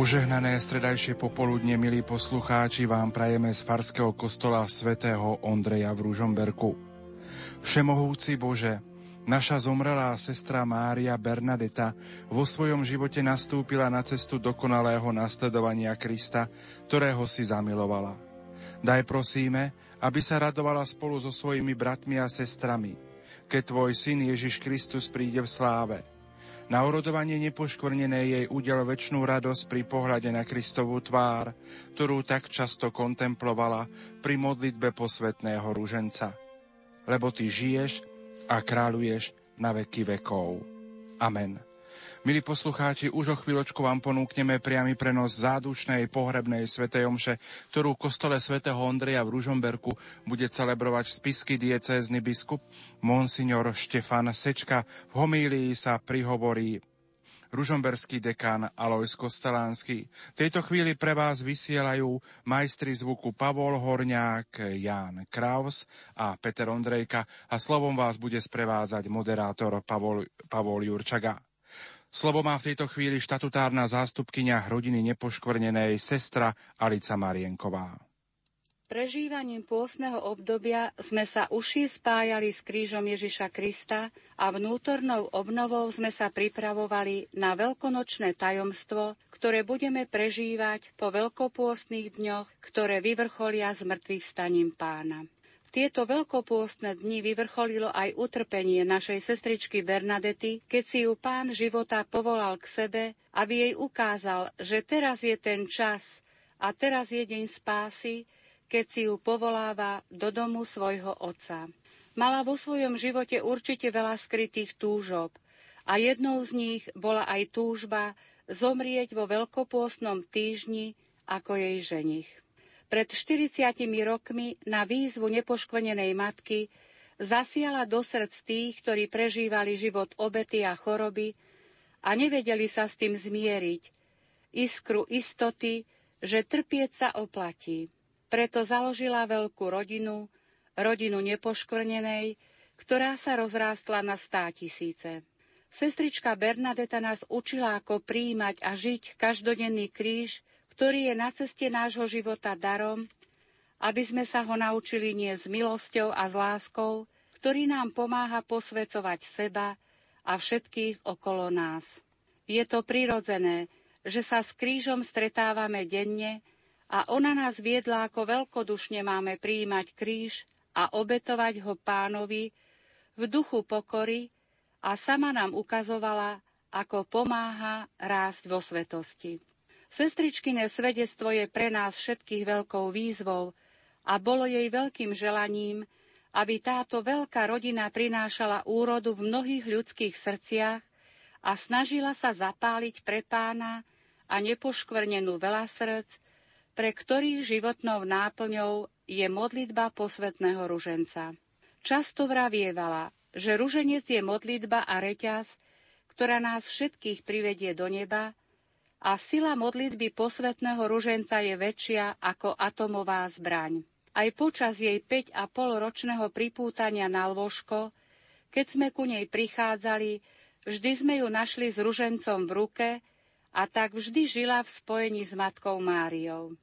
Požehnané stredajšie popoludne, milí poslucháči, vám prajeme z Farského kostola svätého Ondreja v Ružomberku. Všemohúci Bože, naša zomrelá sestra Mária Bernadeta vo svojom živote nastúpila na cestu dokonalého nasledovania Krista, ktorého si zamilovala. Daj prosíme, aby sa radovala spolu so svojimi bratmi a sestrami, keď Tvoj syn Ježiš Kristus príde v sláve – na urodovanie nepoškvrnené jej udel väčšnú radosť pri pohľade na Kristovú tvár, ktorú tak často kontemplovala pri modlitbe posvetného ruženca. Lebo ty žiješ a kráľuješ na veky vekov. Amen. Milí poslucháči, už o chvíľočku vám ponúkneme priamy prenos zádušnej pohrebnej svetej omše, ktorú v kostole svätého Ondreja v Ružomberku bude celebrovať spisky diecézny biskup Monsignor Štefan Sečka. V homílii sa prihovorí ružomberský dekán Alois Kostelánsky. V tejto chvíli pre vás vysielajú majstri zvuku Pavol Horňák, Jan Kraus a Peter Ondrejka a slovom vás bude sprevádzať moderátor Pavol, Pavol Jurčaga. Slovo má v tejto chvíli štatutárna zástupkynia rodiny nepoškvrnenej sestra Alica Marienková. Prežívaním pôstneho obdobia sme sa uši spájali s krížom Ježiša Krista a vnútornou obnovou sme sa pripravovali na veľkonočné tajomstvo, ktoré budeme prežívať po veľkopôstnych dňoch, ktoré vyvrcholia s mŕtvych staním pána tieto veľkopôstne dni vyvrcholilo aj utrpenie našej sestričky Bernadety, keď si ju pán života povolal k sebe, aby jej ukázal, že teraz je ten čas a teraz je deň spásy, keď si ju povoláva do domu svojho otca. Mala vo svojom živote určite veľa skrytých túžob a jednou z nich bola aj túžba zomrieť vo veľkopôstnom týždni ako jej ženich. Pred 40 rokmi na výzvu nepoškvrnenej matky zasiala do srdc tých, ktorí prežívali život obety a choroby a nevedeli sa s tým zmieriť. Iskru istoty, že trpieť sa oplatí. Preto založila veľkú rodinu, rodinu nepoškvrnenej, ktorá sa rozrástla na stá tisíce. Sestrička Bernadeta nás učila, ako príjmať a žiť každodenný kríž, ktorý je na ceste nášho života darom, aby sme sa ho naučili nie s milosťou a s láskou, ktorý nám pomáha posvecovať seba a všetkých okolo nás. Je to prirodzené, že sa s krížom stretávame denne a ona nás viedla, ako veľkodušne máme prijímať kríž a obetovať ho pánovi v duchu pokory a sama nám ukazovala, ako pomáha rásť vo svetosti. Sestričkine svedectvo je pre nás všetkých veľkou výzvou a bolo jej veľkým želaním, aby táto veľká rodina prinášala úrodu v mnohých ľudských srdciach a snažila sa zapáliť pre pána a nepoškvrnenú veľa srdc, pre ktorých životnou náplňou je modlitba posvetného ruženca. Často vravievala, že ruženec je modlitba a reťaz, ktorá nás všetkých privedie do neba a sila modlitby posvetného ruženca je väčšia ako atomová zbraň. Aj počas jej 5,5 ročného pripútania na lôžko, keď sme ku nej prichádzali, vždy sme ju našli s ružencom v ruke a tak vždy žila v spojení s Matkou Máriou.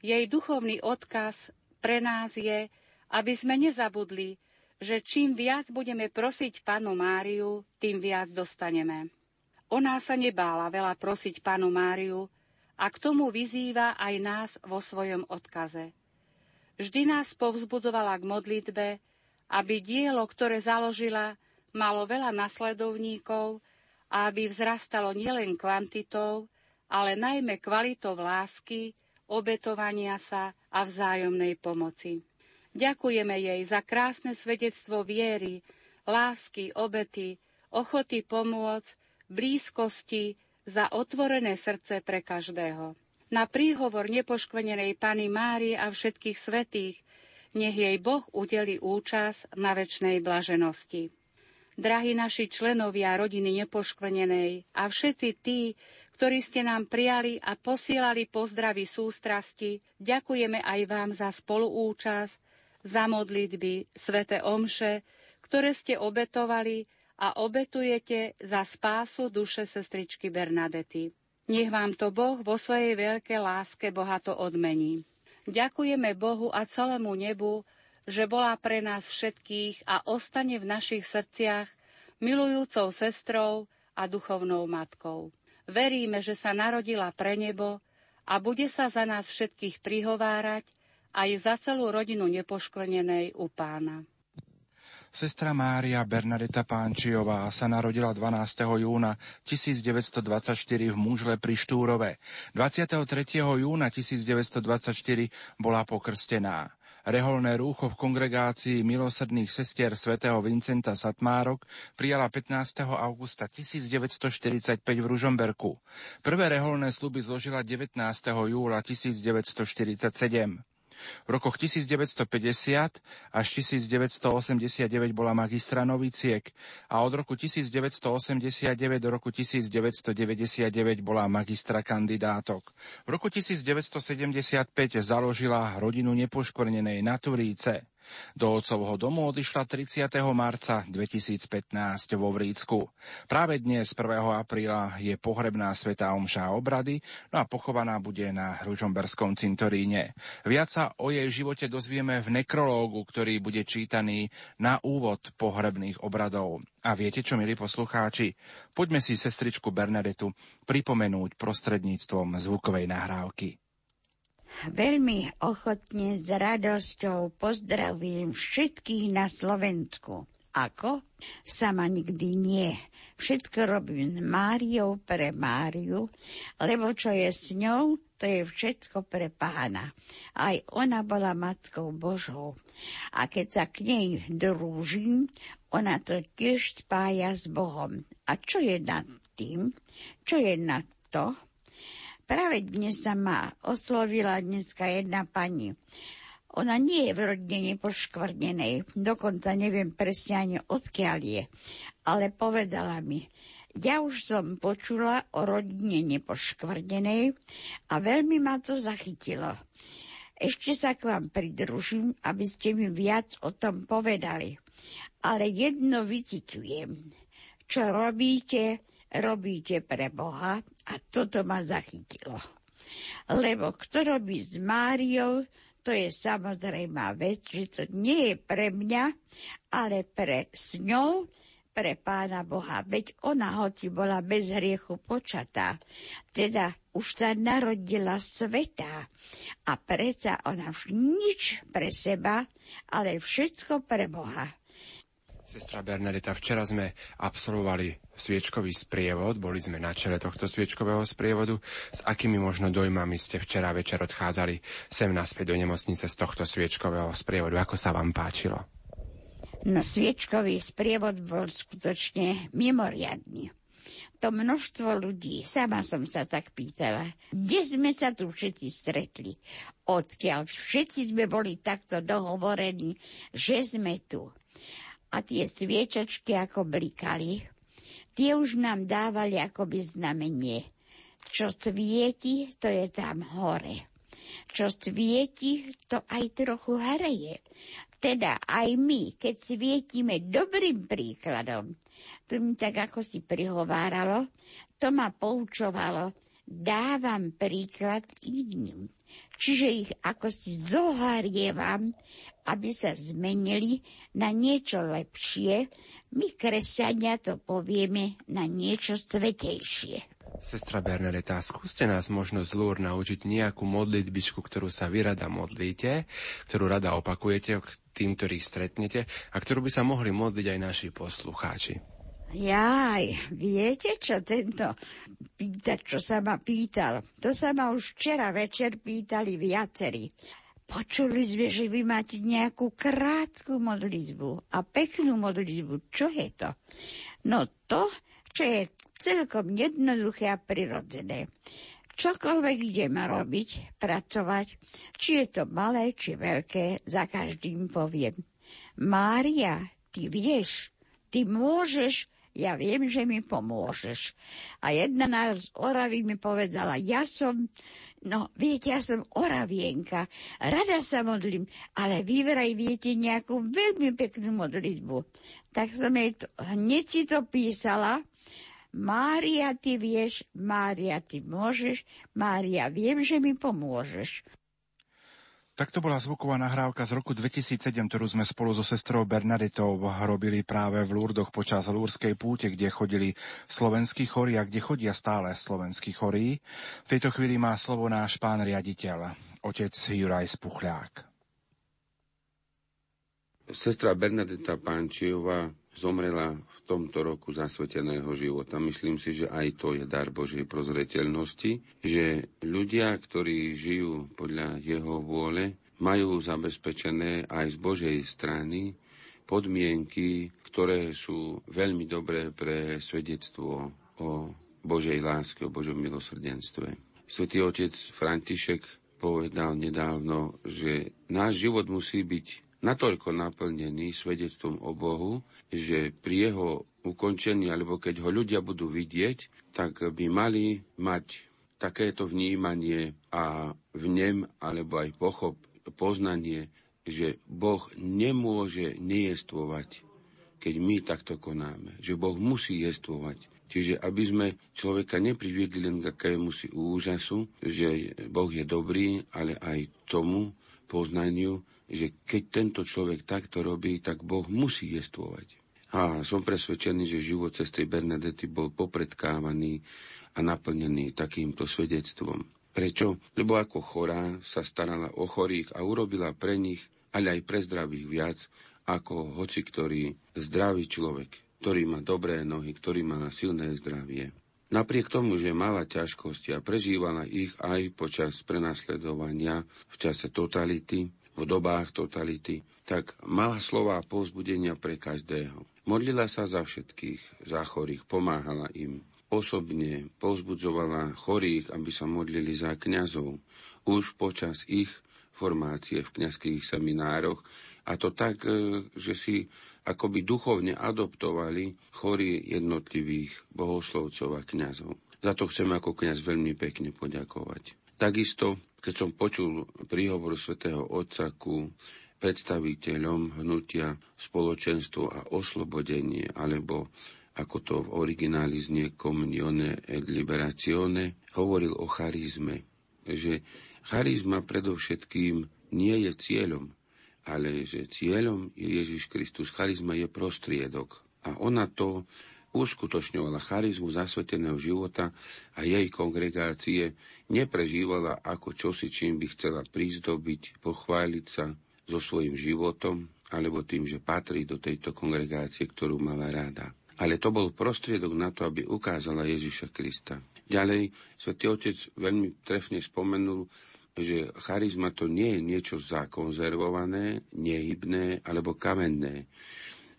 Jej duchovný odkaz pre nás je, aby sme nezabudli, že čím viac budeme prosiť Panu Máriu, tým viac dostaneme. Ona sa nebála veľa prosiť panu Máriu a k tomu vyzýva aj nás vo svojom odkaze. Vždy nás povzbudzovala k modlitbe, aby dielo, ktoré založila, malo veľa nasledovníkov a aby vzrastalo nielen kvantitou, ale najmä kvalitou lásky, obetovania sa a vzájomnej pomoci. Ďakujeme jej za krásne svedectvo viery, lásky, obety, ochoty pomôcť blízkosti, za otvorené srdce pre každého. Na príhovor nepoškvenenej Pany Márie a všetkých svetých, nech jej Boh udeli účasť na väčšnej blaženosti. Drahí naši členovia rodiny nepoškvenenej a všetci tí, ktorí ste nám prijali a posielali pozdravy sústrasti, ďakujeme aj vám za spoluúčasť, za modlitby, svete omše, ktoré ste obetovali a obetujete za spásu duše sestričky Bernadety. Nech vám to Boh vo svojej veľkej láske bohato odmení. Ďakujeme Bohu a celému nebu, že bola pre nás všetkých a ostane v našich srdciach milujúcou sestrou a duchovnou matkou. Veríme, že sa narodila pre nebo a bude sa za nás všetkých prihovárať aj za celú rodinu nepoškvrnenej u pána. Sestra Mária Bernadeta Pánčiová sa narodila 12. júna 1924 v Mužle pri Štúrove. 23. júna 1924 bola pokrstená. Reholné rúcho v kongregácii milosrdných sestier svätého Vincenta Satmárok prijala 15. augusta 1945 v Ružomberku. Prvé reholné sluby zložila 19. júla 1947. V rokoch 1950 až 1989 bola magistra noviciek a od roku 1989 do roku 1999 bola magistra kandidátok. V roku 1975 založila rodinu nepoškornenej na Turíce. Do otcovho domu odišla 30. marca 2015 vo Vrícku. Práve dnes, 1. apríla, je pohrebná svetá omša obrady, no a pochovaná bude na Ružomberskom cintoríne. Viac sa o jej živote dozvieme v nekrológu, ktorý bude čítaný na úvod pohrebných obradov. A viete čo, milí poslucháči? Poďme si sestričku Bernadetu pripomenúť prostredníctvom zvukovej nahrávky. Veľmi ochotne s radosťou pozdravujem všetkých na Slovensku. Ako? Sama nikdy nie. Všetko robím s Máriou pre Máriu, lebo čo je s ňou, to je všetko pre pána. Aj ona bola Matkou Božou. A keď sa k nej drúžim, ona to tiež spája s Bohom. A čo je nad tým? Čo je nad to? Práve dnes sa ma oslovila dneska jedna pani. Ona nie je v rodine nepoškvrnenej, dokonca neviem presne ani odkiaľ je, ale povedala mi, ja už som počula o rodine nepoškvrnenej a veľmi ma to zachytilo. Ešte sa k vám pridružím, aby ste mi viac o tom povedali. Ale jedno vyciťujem. Čo robíte, robíte pre Boha a toto ma zachytilo. Lebo kto robí s Máriou, to je samozrejmá vec, že to nie je pre mňa, ale pre s ňou, pre Pána Boha. Veď ona, hoci bola bez hriechu počatá, teda už sa narodila sveta a predsa ona nič pre seba, ale všetko pre Boha. Sestra Bernadeta, včera sme absolvovali sviečkový sprievod, boli sme na čele tohto sviečkového sprievodu. S akými možno dojmami ste včera večer odchádzali sem naspäť do nemocnice z tohto sviečkového sprievodu? Ako sa vám páčilo? No sviečkový sprievod bol skutočne mimoriadný. To množstvo ľudí, sama som sa tak pýtala, kde sme sa tu všetci stretli, odkiaľ všetci sme boli takto dohovorení, že sme tu a tie sviečačky ako blikali, tie už nám dávali akoby znamenie. Čo svieti, to je tam hore. Čo svieti, to aj trochu hreje. Teda aj my, keď svietime dobrým príkladom, to mi tak ako si prihováralo, to ma poučovalo, dávam príklad iným. Čiže ich ako si zoharievam, aby sa zmenili na niečo lepšie. My, kresťania, to povieme na niečo svetejšie. Sestra Bernadeta, skúste nás možno z Lúr naučiť nejakú modlitbičku, ktorú sa vy rada modlíte, ktorú rada opakujete tým, ktorých stretnete a ktorú by sa mohli modliť aj naši poslucháči. Jaj, viete čo tento pýtať, čo sa ma pýtal? To sa ma už včera večer pýtali viacerí. Počuli sme, že vy máte nejakú krátku modlitbu a peknú modlitbu. Čo je to? No to, čo je celkom jednoduché a prirodzené. Čokoľvek ideme robiť, pracovať, či je to malé, či veľké, za každým poviem. Mária, ty vieš, ty môžeš ja viem, že mi pomôžeš. A jedna nás z Oravy mi povedala, ja som, no viete, ja som Oravienka, rada sa modlím, ale vy vraj viete nejakú veľmi peknú modlitbu. Tak som jej to, hneď si to písala Mária, ty vieš, Mária, ty môžeš, Mária, viem, že mi pomôžeš. Takto bola zvuková nahrávka z roku 2007, ktorú sme spolu so sestrou Bernaditou robili práve v Lurdoch počas Lúrskej púte, kde chodili slovenskí chorí a kde chodia stále slovenskí chorí. V tejto chvíli má slovo náš pán riaditeľ, otec Juraj Spuchľák. Sestra Bernadeta Pánčiová zomrela v tomto roku zasveteného života. Myslím si, že aj to je dar Božej prozreteľnosti, že ľudia, ktorí žijú podľa jeho vôle, majú zabezpečené aj z Božej strany podmienky, ktoré sú veľmi dobré pre svedectvo o Božej láske, o Božom milosrdenstve. Svetý otec František povedal nedávno, že náš život musí byť natoľko naplnený svedectvom o Bohu, že pri jeho ukončení, alebo keď ho ľudia budú vidieť, tak by mali mať takéto vnímanie a v nem, alebo aj pochop, poznanie, že Boh nemôže nejestvovať, keď my takto konáme. Že Boh musí jestvovať. Čiže aby sme človeka nepriviedli len k akému si úžasu, že Boh je dobrý, ale aj tomu poznaniu, že keď tento človek takto robí, tak Boh musí jestvovať. A som presvedčený, že život cestej Bernadety bol popredkávaný a naplnený takýmto svedectvom. Prečo? Lebo ako chorá sa starala o chorých a urobila pre nich, ale aj pre zdravých viac, ako hoci ktorý zdravý človek, ktorý má dobré nohy, ktorý má silné zdravie. Napriek tomu, že mala ťažkosti a prežívala ich aj počas prenasledovania v čase totality, v dobách totality, tak mala slova povzbudenia pre každého. Modlila sa za všetkých, za chorých, pomáhala im. Osobne povzbudzovala chorých, aby sa modlili za kňazov. Už počas ich formácie v kňazských seminároch a to tak, e, že si akoby duchovne adoptovali chorí jednotlivých bohoslovcov a kňazov. Za to chcem ako kňaz veľmi pekne poďakovať. Takisto, keď som počul príhovor svätého Otca ku predstaviteľom hnutia spoločenstvo a oslobodenie, alebo ako to v origináli znie Comunione et Liberazione, hovoril o charizme, že charizma predovšetkým nie je cieľom, ale že cieľom je Ježiš Kristus. Charizma je prostriedok. A ona to uskutočňovala charizmu zasveteného života a jej kongregácie neprežívala ako čosi, čím by chcela prizdobiť, pochváliť sa so svojím životom alebo tým, že patrí do tejto kongregácie, ktorú mala ráda. Ale to bol prostriedok na to, aby ukázala Ježiša Krista. Ďalej, svätý Otec veľmi trefne spomenul, že charizma to nie je niečo zakonzervované, nehybné alebo kamenné.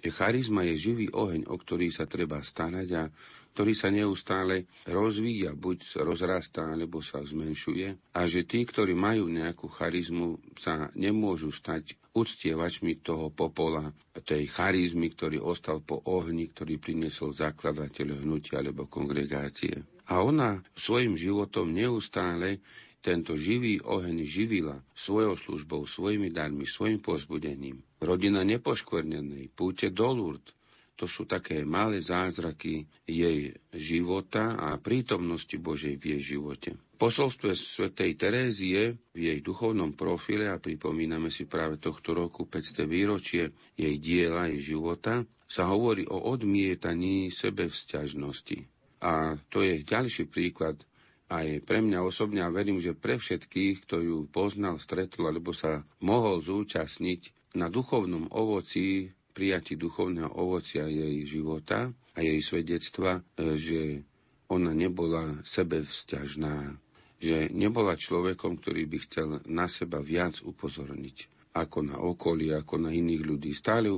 Charizma je živý oheň, o ktorý sa treba starať a ktorý sa neustále rozvíja, buď rozrastá, alebo sa zmenšuje. A že tí, ktorí majú nejakú charizmu, sa nemôžu stať uctievačmi toho popola, tej charizmy, ktorý ostal po ohni, ktorý priniesol zakladateľ hnutia alebo kongregácie. A ona svojim životom neustále tento živý oheň živila svojou službou, svojimi darmi, svojim pozbudením. Rodina nepoškvrnenej, púte do Lourdes, to sú také malé zázraky jej života a prítomnosti Božej v jej živote. Posolstve svätej Terézie v jej duchovnom profile, a pripomíname si práve tohto roku 500 výročie jej diela, jej života, sa hovorí o odmietaní sebevzťažnosti. A to je ďalší príklad aj pre mňa osobne a verím, že pre všetkých, kto ju poznal, stretol alebo sa mohol zúčastniť na duchovnom ovoci, prijati duchovného ovocia jej života a jej svedectva, e, že ona nebola sebevzťažná, že nebola človekom, ktorý by chcel na seba viac upozorniť ako na okolie, ako na iných ľudí. Stále